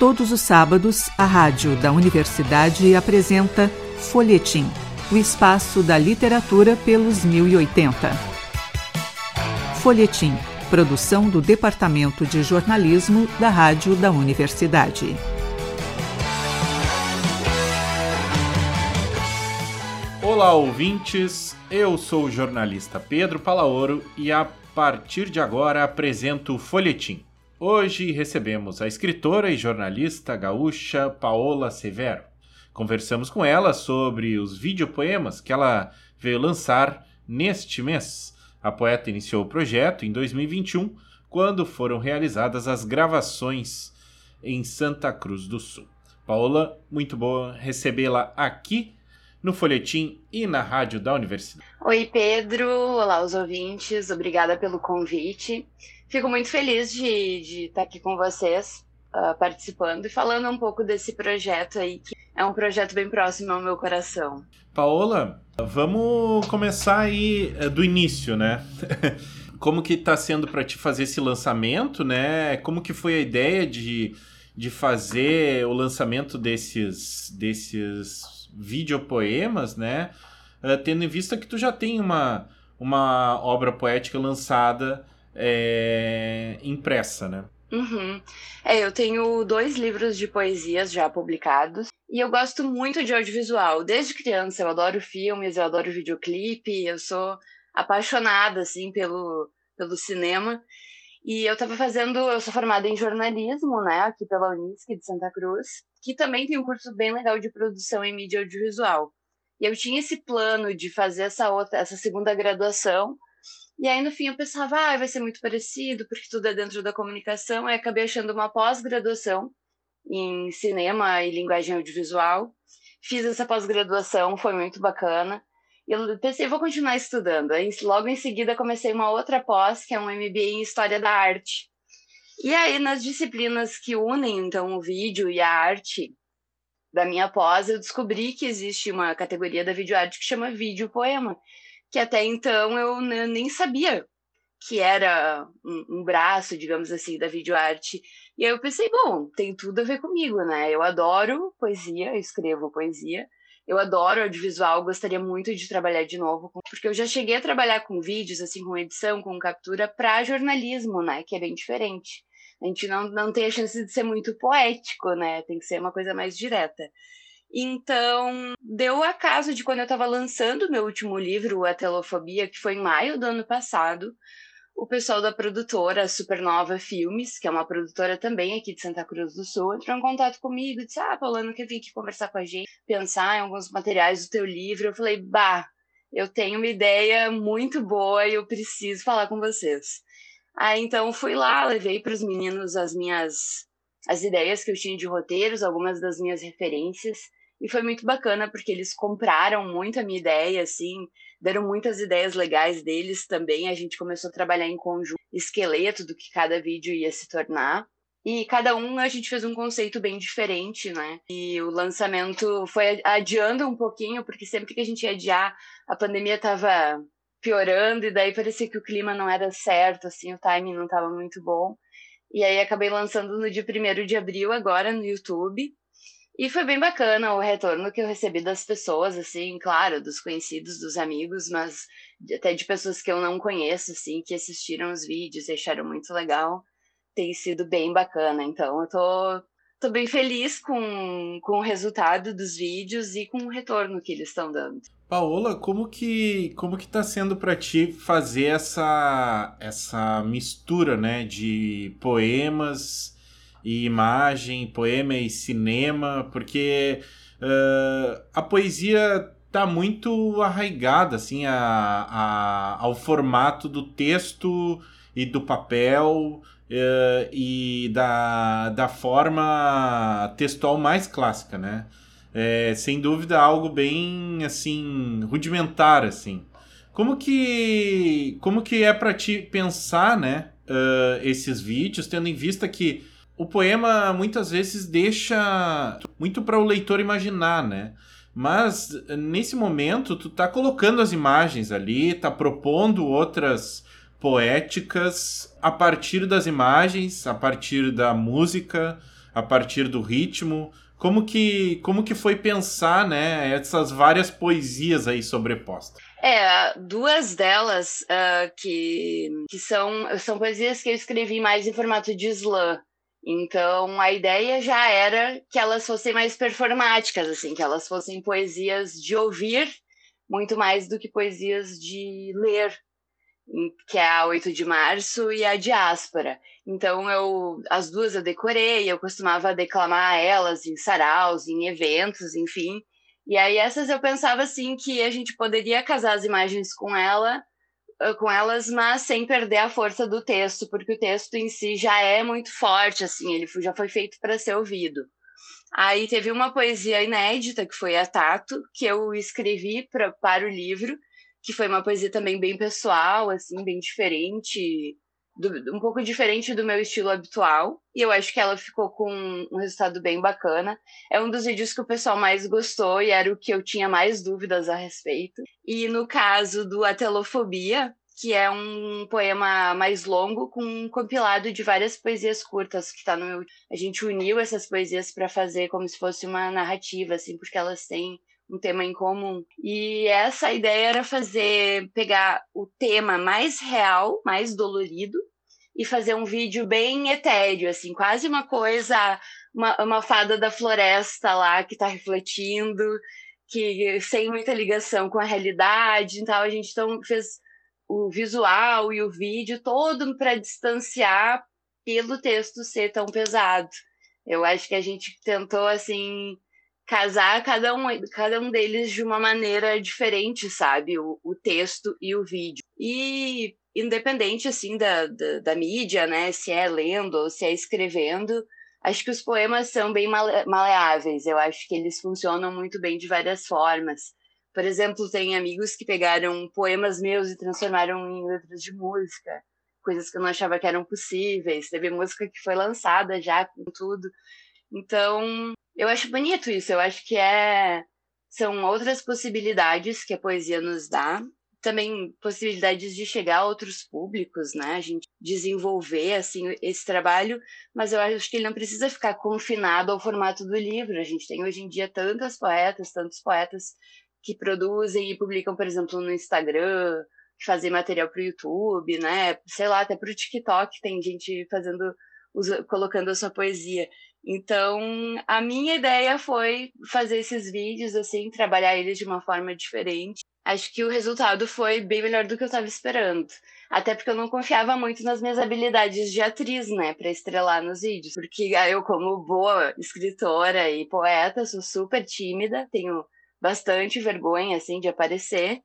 Todos os sábados, a rádio da universidade apresenta Folhetim, o espaço da literatura pelos 1080. Folhetim, produção do Departamento de Jornalismo da Rádio da Universidade. Olá, ouvintes. Eu sou o jornalista Pedro Palaoro e a partir de agora apresento o Folhetim Hoje recebemos a escritora e jornalista gaúcha Paola Severo. Conversamos com ela sobre os videopoemas que ela veio lançar neste mês. A poeta iniciou o projeto em 2021, quando foram realizadas as gravações em Santa Cruz do Sul. Paola, muito boa recebê-la aqui no Folhetim e na rádio da Universidade. Oi, Pedro. Olá, os ouvintes. Obrigada pelo convite. Fico muito feliz de, de estar aqui com vocês, uh, participando e falando um pouco desse projeto aí, que é um projeto bem próximo ao meu coração. Paola, vamos começar aí eh, do início, né? Como que está sendo para ti fazer esse lançamento, né? Como que foi a ideia de, de fazer o lançamento desses, desses videopoemas, né? Uh, tendo em vista que tu já tem uma, uma obra poética lançada é, impressa, né? Uhum. É, eu tenho dois livros de poesias já publicados e eu gosto muito de audiovisual. Desde criança eu adoro filmes, eu adoro videoclipe, eu sou apaixonada assim pelo, pelo cinema. E eu estava fazendo, eu sou formada em jornalismo, né, aqui pela Unisc de Santa Cruz, que também tem um curso bem legal de produção em mídia audiovisual. E eu tinha esse plano de fazer essa outra, essa segunda graduação e aí, no fim, eu pensava, ah, vai ser muito parecido, porque tudo é dentro da comunicação. Aí acabei achando uma pós-graduação em cinema e linguagem audiovisual. Fiz essa pós-graduação, foi muito bacana. Eu pensei, vou continuar estudando. Aí, logo em seguida, comecei uma outra pós, que é um MBA em História da Arte. E aí, nas disciplinas que unem, então, o vídeo e a arte da minha pós, eu descobri que existe uma categoria da videoarte que chama vídeo poema que até então eu nem sabia que era um, um, braço, digamos assim, da videoarte. E aí eu pensei, bom, tem tudo a ver comigo, né? Eu adoro poesia, eu escrevo poesia, eu adoro audiovisual, gostaria muito de trabalhar de novo, porque eu já cheguei a trabalhar com vídeos, assim, com edição, com captura, para jornalismo, né? Que é bem diferente. A gente não, não tem a chance de ser muito poético, né? Tem que ser uma coisa mais direta. Então, deu a caso de quando eu estava lançando meu último livro, A Telofobia, que foi em maio do ano passado, o pessoal da produtora Supernova Filmes, que é uma produtora também aqui de Santa Cruz do Sul, entrou em contato comigo e disse: Ah, Paulano, quer vir aqui conversar com a gente, pensar em alguns materiais do teu livro. Eu falei: Bah, eu tenho uma ideia muito boa e eu preciso falar com vocês. Aí então fui lá, levei para os meninos as minhas as ideias que eu tinha de roteiros, algumas das minhas referências. E foi muito bacana porque eles compraram muito a minha ideia, assim, deram muitas ideias legais deles também. A gente começou a trabalhar em conjunto, esqueleto do que cada vídeo ia se tornar. E cada um a gente fez um conceito bem diferente, né? E o lançamento foi adiando um pouquinho, porque sempre que a gente ia adiar, a pandemia tava piorando, e daí parecia que o clima não era certo, assim, o timing não estava muito bom. E aí acabei lançando no dia 1 de abril, agora no YouTube. E foi bem bacana o retorno que eu recebi das pessoas, assim, claro, dos conhecidos, dos amigos, mas até de pessoas que eu não conheço, assim, que assistiram os vídeos e acharam muito legal. Tem sido bem bacana. Então, eu tô, tô bem feliz com, com o resultado dos vídeos e com o retorno que eles estão dando. Paola, como que como que tá sendo para ti fazer essa essa mistura, né, de poemas e imagem, poema e cinema, porque uh, a poesia está muito arraigada assim a, a, ao formato do texto e do papel uh, e da, da forma textual mais clássica, né? É, sem dúvida algo bem assim rudimentar assim. Como que como que é para ti pensar, né, uh, esses vídeos, tendo em vista que o poema muitas vezes deixa muito para o leitor imaginar, né? Mas nesse momento tu tá colocando as imagens ali, tá propondo outras poéticas a partir das imagens, a partir da música, a partir do ritmo. Como que, como que foi pensar, né, essas várias poesias aí sobrepostas? É, duas delas uh, que, que são, são poesias que eu escrevi mais em formato de slam. Então a ideia já era que elas fossem mais performáticas, assim, que elas fossem poesias de ouvir muito mais do que poesias de ler, que é a 8 de março e a diáspora. Então eu as duas eu decorei, eu costumava declamar elas em saraus, em eventos, enfim. E aí essas eu pensava assim que a gente poderia casar as imagens com ela, com elas, mas sem perder a força do texto, porque o texto em si já é muito forte, assim, ele já foi feito para ser ouvido. Aí teve uma poesia inédita, que foi a Tato, que eu escrevi pra, para o livro, que foi uma poesia também bem pessoal, assim, bem diferente, do, um pouco diferente do meu estilo habitual. E eu acho que ela ficou com um resultado bem bacana. É um dos vídeos que o pessoal mais gostou e era o que eu tinha mais dúvidas a respeito. E no caso do Atelofobia, que é um poema mais longo com um compilado de várias poesias curtas que está no meu... a gente uniu essas poesias para fazer como se fosse uma narrativa assim porque elas têm um tema em comum. E essa ideia era fazer, pegar o tema mais real, mais dolorido, e fazer um vídeo bem etéreo, assim, quase uma coisa, uma, uma fada da floresta lá que está refletindo, que sem muita ligação com a realidade. Então a gente então fez o visual e o vídeo todo para distanciar pelo texto ser tão pesado. Eu acho que a gente tentou assim casar cada um, cada um deles de uma maneira diferente, sabe? O, o texto e o vídeo. E independente, assim, da, da, da, mídia, né? Se é lendo ou se é escrevendo, acho que os poemas são bem male maleáveis. Eu acho que eles funcionam muito bem de várias formas. Por exemplo, tem amigos que pegaram poemas meus e transformaram em letras de música, coisas que eu não achava que eram possíveis. Teve música que foi lançada já com tudo. Então, eu acho bonito isso, eu acho que é são outras possibilidades que a poesia nos dá, também possibilidades de chegar a outros públicos, né? A gente desenvolver assim esse trabalho, mas eu acho que ele não precisa ficar confinado ao formato do livro. A gente tem hoje em dia tantas poetas, tantos poetas que produzem e publicam, por exemplo, no Instagram, fazem material para o YouTube, né? Sei lá, até para o TikTok tem gente fazendo, colocando a sua poesia. Então, a minha ideia foi fazer esses vídeos, assim, trabalhar eles de uma forma diferente. Acho que o resultado foi bem melhor do que eu estava esperando. Até porque eu não confiava muito nas minhas habilidades de atriz, né, para estrelar nos vídeos. Porque eu, como boa escritora e poeta, sou super tímida, tenho bastante vergonha, assim, de aparecer.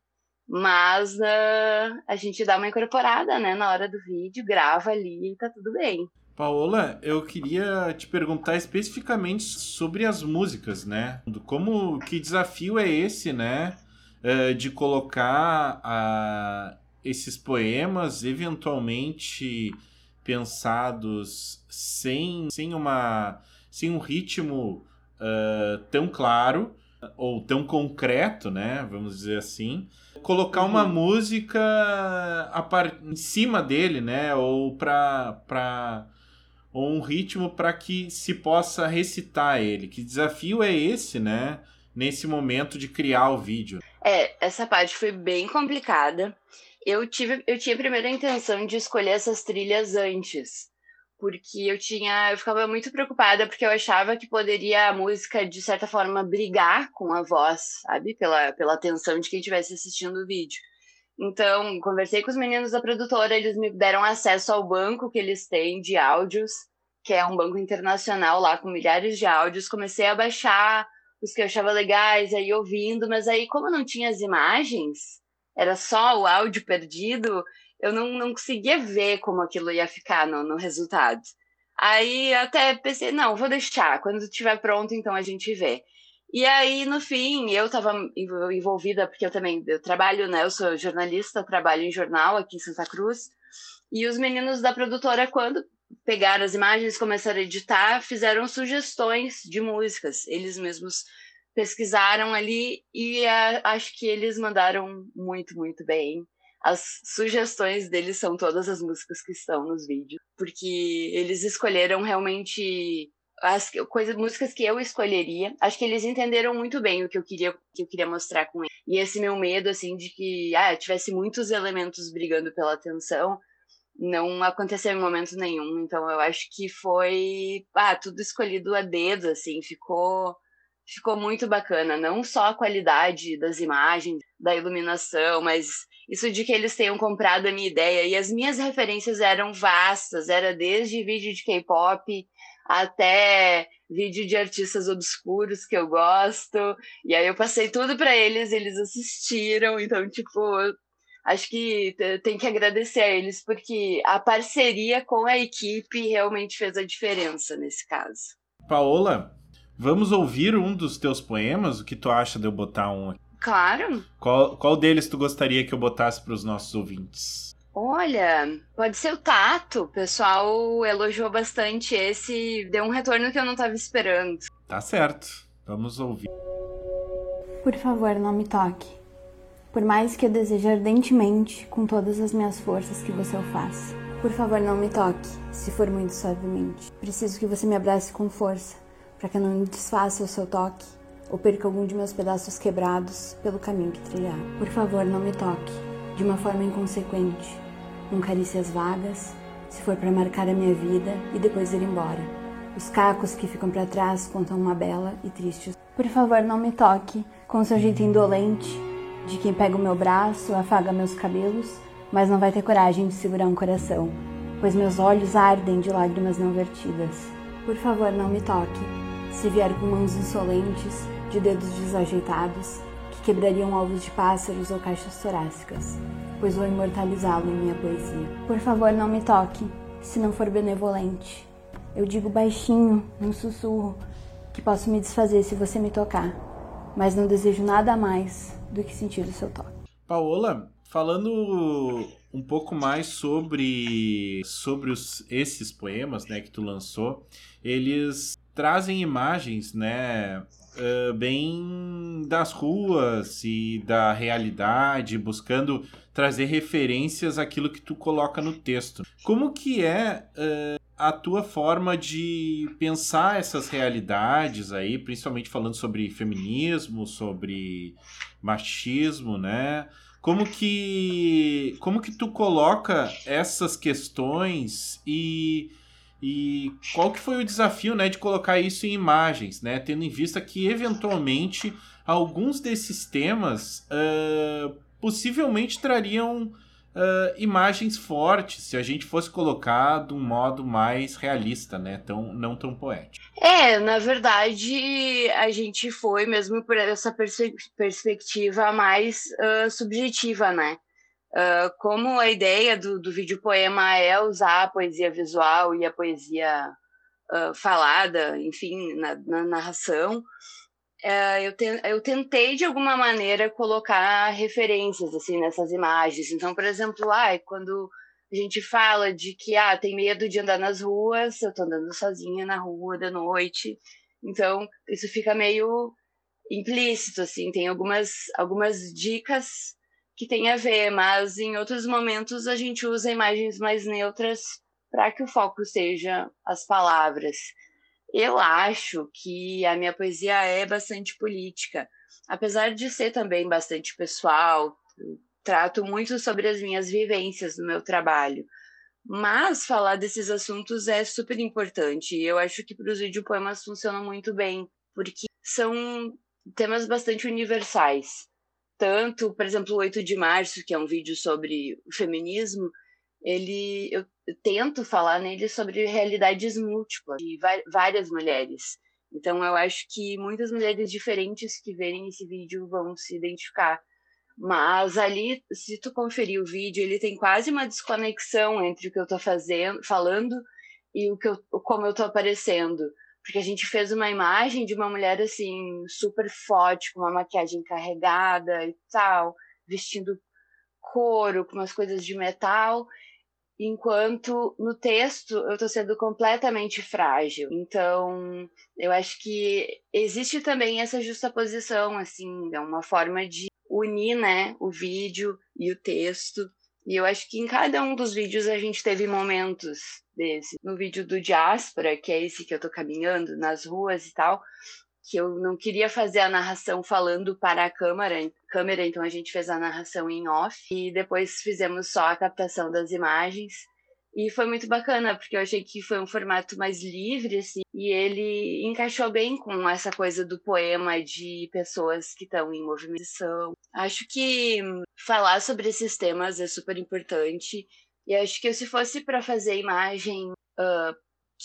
Mas uh, a gente dá uma incorporada, né, na hora do vídeo, grava ali e tá tudo bem. Paola, eu queria te perguntar especificamente sobre as músicas, né? Como que desafio é esse, né? Eh, de colocar esses poemas eventualmente pensados sem, sem, uma, sem um ritmo uh, tão claro ou tão concreto, né? Vamos dizer assim. Colocar uhum. uma música a par... em cima dele, né? Ou para ou um ritmo para que se possa recitar ele. Que desafio é esse, né? Nesse momento de criar o vídeo. É, essa parte foi bem complicada. Eu tive, eu tinha a primeira intenção de escolher essas trilhas antes, porque eu tinha, eu ficava muito preocupada porque eu achava que poderia a música de certa forma brigar com a voz, sabe, pela pela atenção de quem estivesse assistindo o vídeo. Então, conversei com os meninos da produtora, eles me deram acesso ao banco que eles têm de áudios, que é um banco internacional lá com milhares de áudios. Comecei a baixar os que eu achava legais, aí ouvindo, mas aí, como não tinha as imagens, era só o áudio perdido, eu não, não conseguia ver como aquilo ia ficar no, no resultado. Aí até pensei, não, vou deixar, quando estiver pronto, então a gente vê. E aí, no fim, eu estava envolvida, porque eu também eu trabalho, né? Eu sou jornalista, trabalho em jornal aqui em Santa Cruz. E os meninos da produtora, quando pegaram as imagens, começaram a editar, fizeram sugestões de músicas. Eles mesmos pesquisaram ali e a, acho que eles mandaram muito, muito bem. As sugestões deles são todas as músicas que estão nos vídeos, porque eles escolheram realmente as coisas, músicas que eu escolheria. Acho que eles entenderam muito bem o que eu queria, que eu queria mostrar com ele. E esse meu medo, assim, de que ah, tivesse muitos elementos brigando pela atenção, não aconteceu em momento nenhum. Então eu acho que foi ah, tudo escolhido a dedo, assim, ficou ficou muito bacana. Não só a qualidade das imagens, da iluminação, mas isso de que eles tenham comprado a minha ideia. E as minhas referências eram vastas, era desde vídeo de K-pop até vídeo de artistas obscuros que eu gosto. E aí eu passei tudo para eles, eles assistiram. Então, tipo, acho que tem que agradecer a eles, porque a parceria com a equipe realmente fez a diferença nesse caso. Paola, vamos ouvir um dos teus poemas? O que tu acha de eu botar um aqui? Claro. Qual, qual deles tu gostaria que eu botasse para os nossos ouvintes? Olha, pode ser o tato. O pessoal elogiou bastante esse, deu um retorno que eu não estava esperando. Tá certo. Vamos ouvir. Por favor, não me toque. Por mais que eu deseje ardentemente, com todas as minhas forças, que você o faça. Por favor, não me toque, se for muito suavemente. Preciso que você me abrace com força, para que eu não me desfaça o seu toque ou perca algum de meus pedaços quebrados pelo caminho que trilhar. Por favor, não me toque, de uma forma inconsequente, com carícias vagas, se for para marcar a minha vida e depois ir embora. Os cacos que ficam para trás contam uma bela e triste. Por favor, não me toque, com seu jeito indolente, de quem pega o meu braço, afaga meus cabelos, mas não vai ter coragem de segurar um coração, pois meus olhos ardem de lágrimas não vertidas. Por favor, não me toque, se vier com mãos insolentes, de dedos desajeitados, que quebrariam ovos de pássaros ou caixas torácicas pois vou imortalizá-lo em minha poesia. Por favor, não me toque, se não for benevolente. Eu digo baixinho, num sussurro, que posso me desfazer se você me tocar, mas não desejo nada mais do que sentir o seu toque. Paola, falando um pouco mais sobre sobre os, esses poemas, né, que tu lançou, eles trazem imagens, né, uh, bem das ruas e da realidade, buscando trazer referências àquilo que tu coloca no texto. Como que é uh, a tua forma de pensar essas realidades aí, principalmente falando sobre feminismo, sobre machismo, né? Como que como que tu coloca essas questões e e qual que foi o desafio, né, de colocar isso em imagens, né, tendo em vista que eventualmente alguns desses temas uh, possivelmente trariam uh, imagens fortes se a gente fosse colocar de um modo mais realista, né, tão não tão poético. É, na verdade a gente foi mesmo por essa perspe perspectiva mais uh, subjetiva, né? Uh, como a ideia do, do vídeo poema é usar a poesia visual e a poesia falada, enfim, na, na narração, eu, te, eu tentei de alguma maneira colocar referências assim nessas imagens. Então, por exemplo, ah, quando a gente fala de que ah, tem medo de andar nas ruas, eu tô andando sozinha na rua da noite, então isso fica meio implícito, assim, tem algumas, algumas dicas que tem a ver, mas em outros momentos a gente usa imagens mais neutras para que o foco seja as palavras. Eu acho que a minha poesia é bastante política, apesar de ser também bastante pessoal, trato muito sobre as minhas vivências no meu trabalho. Mas falar desses assuntos é super importante. E eu acho que para os videopoemas funcionam muito bem, porque são temas bastante universais tanto, por exemplo, o 8 de março, que é um vídeo sobre o feminismo, ele eu, tento falar nele sobre realidades múltiplas de várias mulheres. Então eu acho que muitas mulheres diferentes que verem esse vídeo vão se identificar. Mas ali, se tu conferir o vídeo, ele tem quase uma desconexão entre o que eu estou fazendo, falando e o que eu, como eu estou aparecendo porque a gente fez uma imagem de uma mulher assim super forte, com uma maquiagem carregada e tal, vestindo couro, com umas coisas de metal, enquanto no texto eu estou sendo completamente frágil. Então, eu acho que existe também essa justaposição, assim, é uma forma de unir, né, o vídeo e o texto E eu acho que em cada um dos vídeos a gente teve momentos desse. No vídeo do Diáspora, que é esse que eu tô caminhando nas ruas e tal, que eu não queria fazer a narração falando para a câmera, câmera, então a gente fez a narração em off e depois fizemos só a captação das imagens. E foi muito bacana, porque eu achei que foi um formato mais livre, assim, e ele encaixou bem com essa coisa do poema de pessoas que estão em movimentação. Acho que falar sobre esses temas é super importante, e acho que se fosse para fazer imagem uh,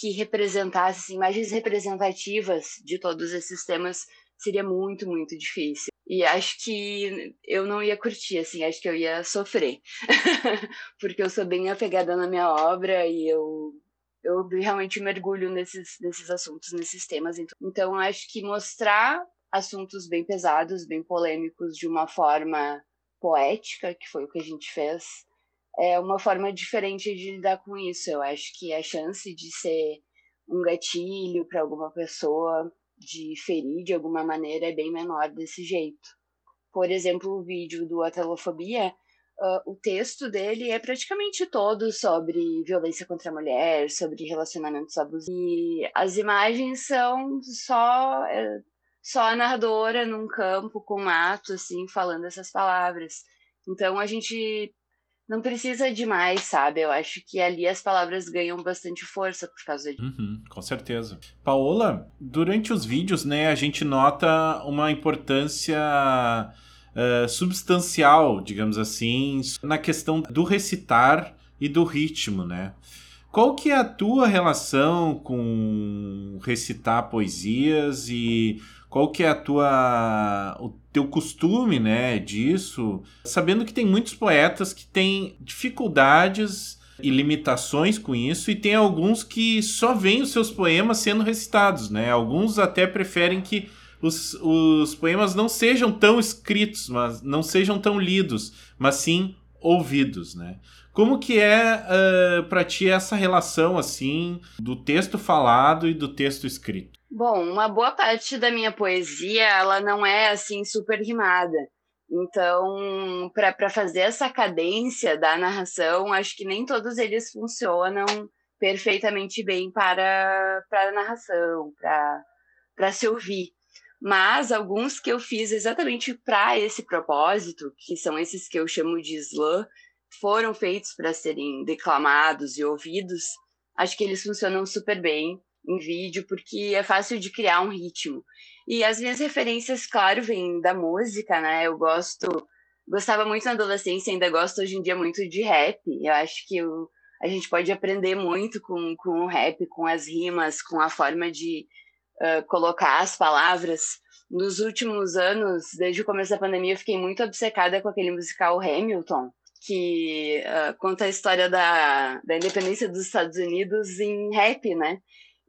que representasse assim, imagens representativas de todos esses temas seria muito, muito difícil. E acho que eu não ia curtir, assim, acho que eu ia sofrer. Porque eu sou bem apegada na minha obra e eu, eu realmente mergulho nesses, nesses assuntos, nesses temas. Então, então acho que mostrar assuntos bem pesados, bem polêmicos, de uma forma poética, que foi o que a gente fez, é uma forma diferente de lidar com isso. Eu acho que a chance de ser um gatilho para alguma pessoa, de ferir de alguma maneira, é bem menor desse jeito. Por exemplo, o vídeo do Atelofobia, uh, o texto dele é praticamente todo sobre violência contra a mulher, sobre relacionamentos abusivos. E as imagens são só, é, só a narradora num campo com mato, assim, falando essas palavras. Então a gente não precisa de mais, sabe? Eu acho que ali as palavras ganham bastante força por causa disso. Uhum, com certeza. Paola, durante os vídeos, né, a gente nota uma importância uh, substancial, digamos assim, na questão do recitar e do ritmo, né? Qual que é a tua relação com recitar poesias e qual que é a tua o teu costume, né, disso, sabendo que tem muitos poetas que têm dificuldades e limitações com isso e tem alguns que só veem os seus poemas sendo recitados, né? Alguns até preferem que os, os poemas não sejam tão escritos, mas não sejam tão lidos, mas sim ouvidos, né? Como que é uh, para ti essa relação assim do texto falado e do texto escrito? Bom, uma boa parte da minha poesia ela não é assim super rimada. Então, para fazer essa cadência da narração, acho que nem todos eles funcionam perfeitamente bem para, para a narração, para se ouvir. Mas alguns que eu fiz exatamente para esse propósito, que são esses que eu chamo de slam, foram feitos para serem declamados e ouvidos, acho que eles funcionam super bem em vídeo, porque é fácil de criar um ritmo. E as minhas referências, claro, vêm da música, né? Eu gosto, gostava muito na adolescência, ainda gosto hoje em dia muito de rap. Eu acho que eu, a gente pode aprender muito com, com o rap, com as rimas, com a forma de uh, colocar as palavras. Nos últimos anos, desde o começo da pandemia, eu fiquei muito obcecada com aquele musical Hamilton, que uh, conta a história da, da independência dos Estados Unidos em rap, né?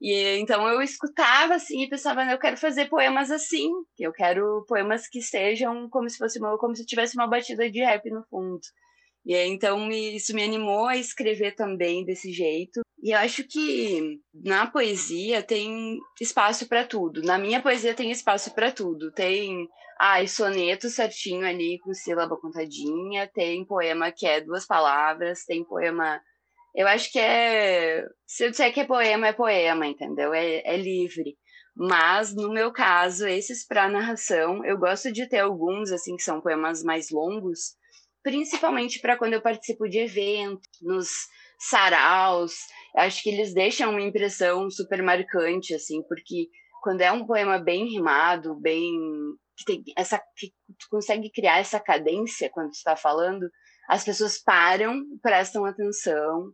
E então eu escutava assim e pensava, eu quero fazer poemas assim, eu quero poemas que sejam como se fosse uma, como se tivesse uma batida de rap no fundo. E então isso me animou a escrever também desse jeito. E eu acho que na poesia tem espaço para tudo. Na minha poesia tem espaço para tudo. Tem ah, soneto certinho ali com sílaba contadinha, tem poema que é duas palavras, tem poema. Eu acho que é. Se eu disser que é poema, é poema, entendeu? É, é livre. Mas, no meu caso, esses para narração, eu gosto de ter alguns, assim, que são poemas mais longos, principalmente para quando eu participo de eventos, nos saraus. Acho que eles deixam uma impressão super marcante, assim, porque quando é um poema bem rimado, bem que tem essa que tu consegue criar essa cadência quando está falando, as pessoas param, prestam atenção,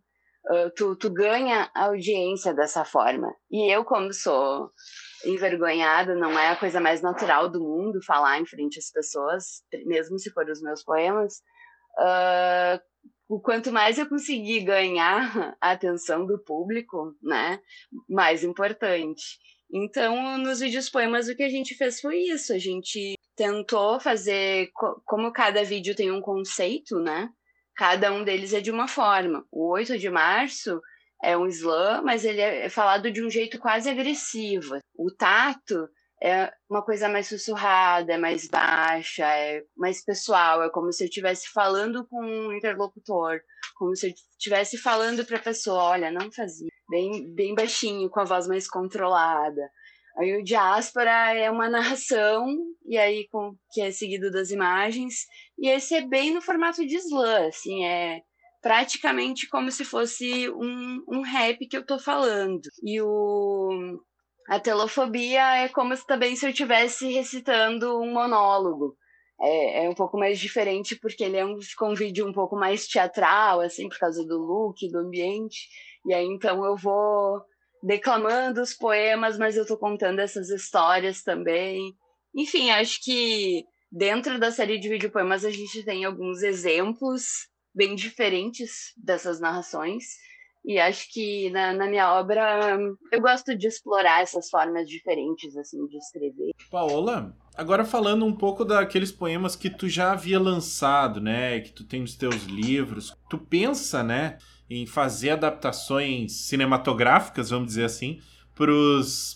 uh, tu, tu ganha audiência dessa forma. E eu, como sou envergonhada, não é a coisa mais natural do mundo falar em frente às pessoas, mesmo se for os meus poemas. Uh, o quanto mais eu conseguir ganhar a atenção do público, né, mais importante. Então, nos vídeos poemas, o que a gente fez foi isso. A gente tentou fazer, como cada vídeo tem um conceito, né? Cada um deles é de uma forma. O 8 de março é um slam, mas ele é falado de um jeito quase agressivo. O tato é uma coisa mais sussurrada, é mais baixa, é mais pessoal, é como se eu estivesse falando com um interlocutor, como se eu estivesse falando para a pessoa, olha, não fazia, bem, bem baixinho, com a voz mais controlada. Aí o diáspora é uma narração, e aí com, que é seguido das imagens, e esse é bem no formato de slam, assim, é praticamente como se fosse um, um rap que eu tô falando. E o a telofobia é como se também se eu estivesse recitando um monólogo. É, é, um pouco mais diferente porque ele é um, um vídeo um pouco mais teatral, assim, por causa do look, do ambiente. E aí então eu vou declamando os poemas, mas eu estou contando essas histórias também. Enfim, acho que dentro da série de vídeo poemas a gente tem alguns exemplos bem diferentes dessas narrações. E acho que na, na, minha obra eu gosto de explorar essas formas diferentes assim de escrever. Paola, agora falando um pouco daqueles poemas que tu já havia lançado, né, que tu tem nos teus livros, tu pensa, né, em fazer adaptações cinematográficas, vamos dizer assim,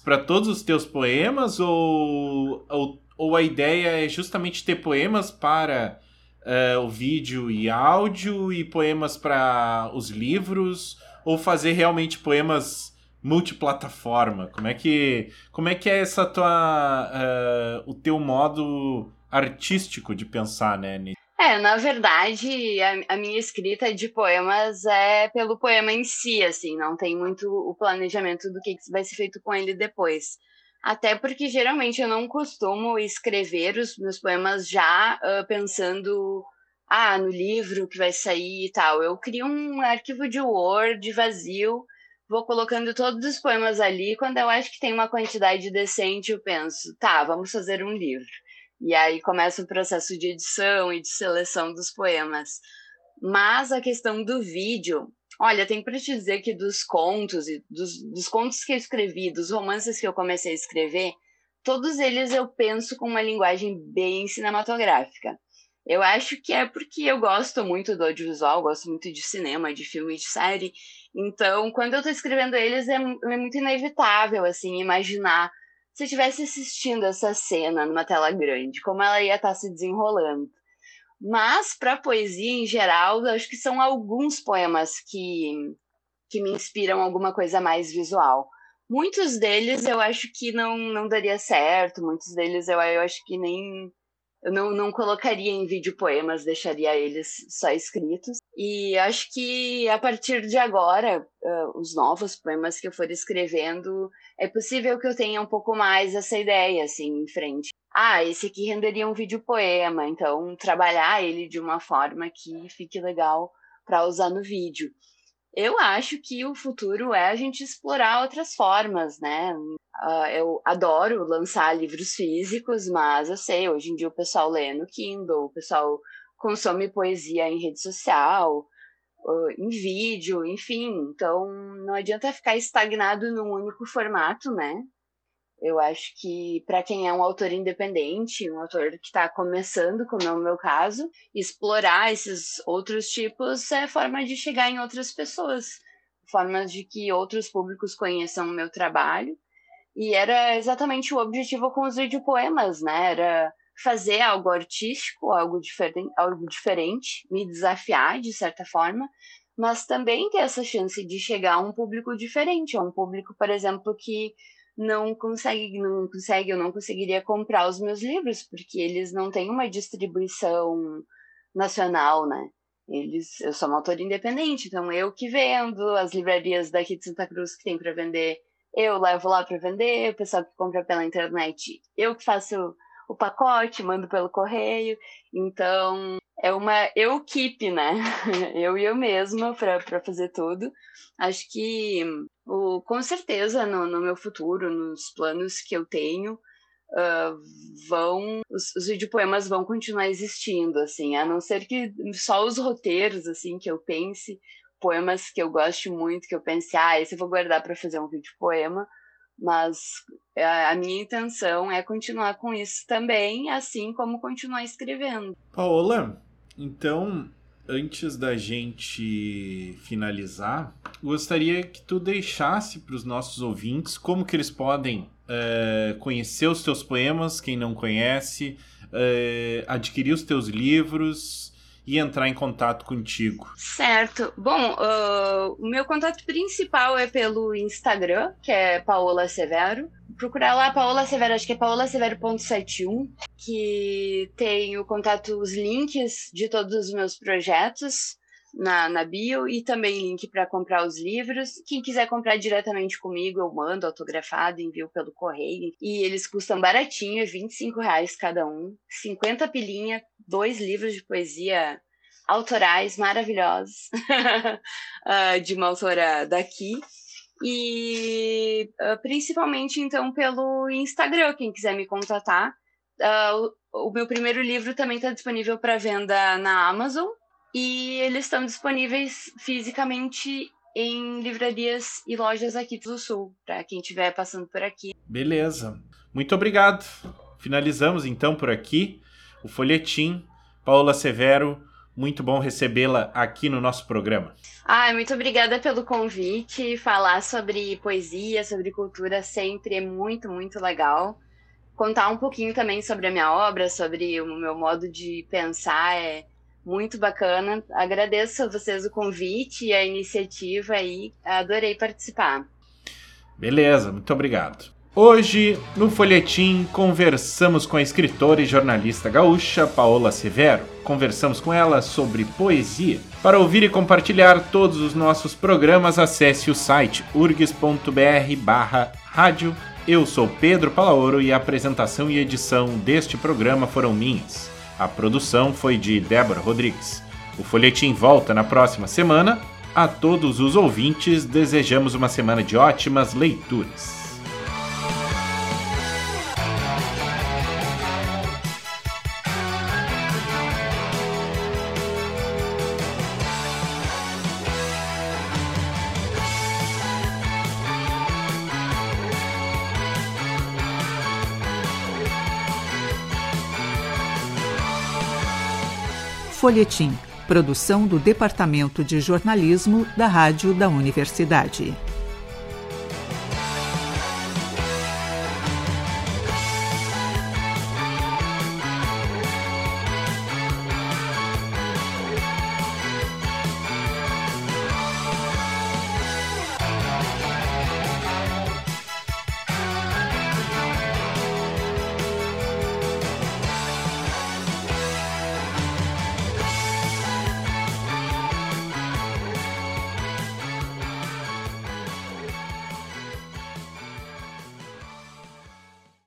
para todos os teus poemas ou, ou, ou a ideia é justamente ter poemas para uh, o vídeo e áudio e poemas para os livros ou fazer realmente poemas multiplataforma? Como é que como é que é essa tua uh, o teu modo artístico de pensar, né? É, na verdade, a, a, minha escrita de poemas é pelo poema em si, assim, não tem muito o planejamento do que, vai ser feito com ele depois. Até porque geralmente eu não costumo escrever os meus poemas já uh, pensando ah, no livro que vai sair e tal. Eu crio um arquivo de Word vazio, vou colocando todos os poemas ali. Quando eu acho que tem uma quantidade decente, eu penso, tá, vamos fazer um livro. E aí começa o processo de edição e de seleção dos poemas. Mas a questão do vídeo, olha, tem para te dizer que dos contos e dos, dos contos que eu escrevi, dos romances que eu comecei a escrever, todos eles eu penso com uma linguagem bem cinematográfica. Eu acho que é porque eu gosto muito do audiovisual, gosto muito de cinema, de filme, de série. Então, quando eu estou escrevendo eles, é, é, muito inevitável, assim, imaginar se estivesse assistindo essa cena numa tela grande, como ela ia estar tá se desenrolando. Mas, para poesia em geral, acho que são alguns poemas que, que me inspiram alguma coisa mais visual. Muitos deles eu acho que não, não daria certo, muitos deles eu, eu acho que nem eu não, não colocaria em vídeo poemas, deixaria eles só escritos. E acho que a partir de agora, uh, os novos poemas que eu for escrevendo, é possível que eu tenha um pouco mais essa ideia, assim, em frente. Ah, esse aqui renderia um vídeo poema, então trabalhar ele de uma forma que fique legal para usar no vídeo. Eu acho que o futuro é a gente explorar outras formas, né? Uh, eu adoro lançar livros físicos, mas eu sei, hoje em dia o pessoal lê no Kindle, o pessoal consome poesia em rede social, uh, em vídeo, enfim. Então, não adianta ficar estagnado num único formato, né? Eu acho que para quem é um autor independente, um autor que está começando, como é o meu caso, explorar esses outros tipos é forma de chegar em outras pessoas, formas de que outros públicos conheçam o meu trabalho. E era exatamente o objetivo com os videopoemas, né? Era fazer algo artístico, algo algo diferente, me desafiar de certa forma, mas também ter essa chance de chegar a um público diferente, a um público, por exemplo, que não consegue, não consegue, eu não conseguiria comprar os meus livros, porque eles não têm uma distribuição nacional, né? Eles, eu sou uma autora independente, então eu que vendo, as livrarias daqui de Santa Cruz que tem para vender, eu levo lá para vender, o pessoal que compra pela internet, eu que faço o pacote, mando pelo correio. Então, é uma eu keep, né? Eu e eu mesma para fazer tudo. Acho que o, com certeza no, no meu futuro, nos planos que eu tenho, uh, vão os, os videopoemas vão continuar existindo, assim, a não ser que só os roteiros, assim, que eu pense, poemas que eu gosto muito, que eu pense, ah, esse eu vou guardar para fazer um videopoema, mas a minha intenção é continuar com isso também, assim como continuar escrevendo. Paola, então, antes da gente finalizar, gostaria que tu deixasse para os nossos ouvintes como que eles podem uh, conhecer os teus poemas, quem não conhece, uh, adquirir os teus livros e entrar em contato contigo. Certo. Bom, uh, o meu contato principal é pelo Instagram, que é Paola Severo procurar lá Paola Severo, acho que é paulasevero.71, que tem o contato, os links de todos os meus projetos na, na bio e também link para comprar os livros. Quem quiser comprar diretamente comigo, eu mando autografado, envio pelo correio. E eles custam baratinho, 25 reais cada um, 50 pilinha, dois livros de poesia autorais maravilhosos uh, de uma autora daqui. E uh, principalmente, então, pelo Instagram, quem quiser me contatar. O, o meu primeiro livro também está disponível para venda na Amazon. E eles estão disponíveis fisicamente em livrarias e lojas aqui do Sul, para quem estiver passando por aqui. Beleza. Muito obrigado. Finalizamos então por aqui o folhetim. Paula Severo, muito bom recebê-la aqui no nosso programa. Ai, muito obrigada pelo convite. Falar sobre poesia, sobre cultura sempre é muito, muito legal. Contar um pouquinho também sobre a minha obra, sobre o meu modo de pensar é muito bacana. Agradeço a vocês o convite e a iniciativa aí. Adorei participar. Beleza, muito obrigado. Hoje, no Folhetim, conversamos com a escritora e jornalista gaúcha Paola Severo. Conversamos com ela sobre poesia. Para ouvir e compartilhar todos os nossos programas, acesse o site urgs.br barra rádio. Eu sou Pedro Palaoro e a apresentação e edição deste programa foram minhas. A produção foi de Débora Rodrigues. O Folhetim volta na próxima semana. A todos os ouvintes, desejamos uma semana de ótimas leituras. Folhetim, produção do Departamento de Jornalismo da Rádio da Universidade.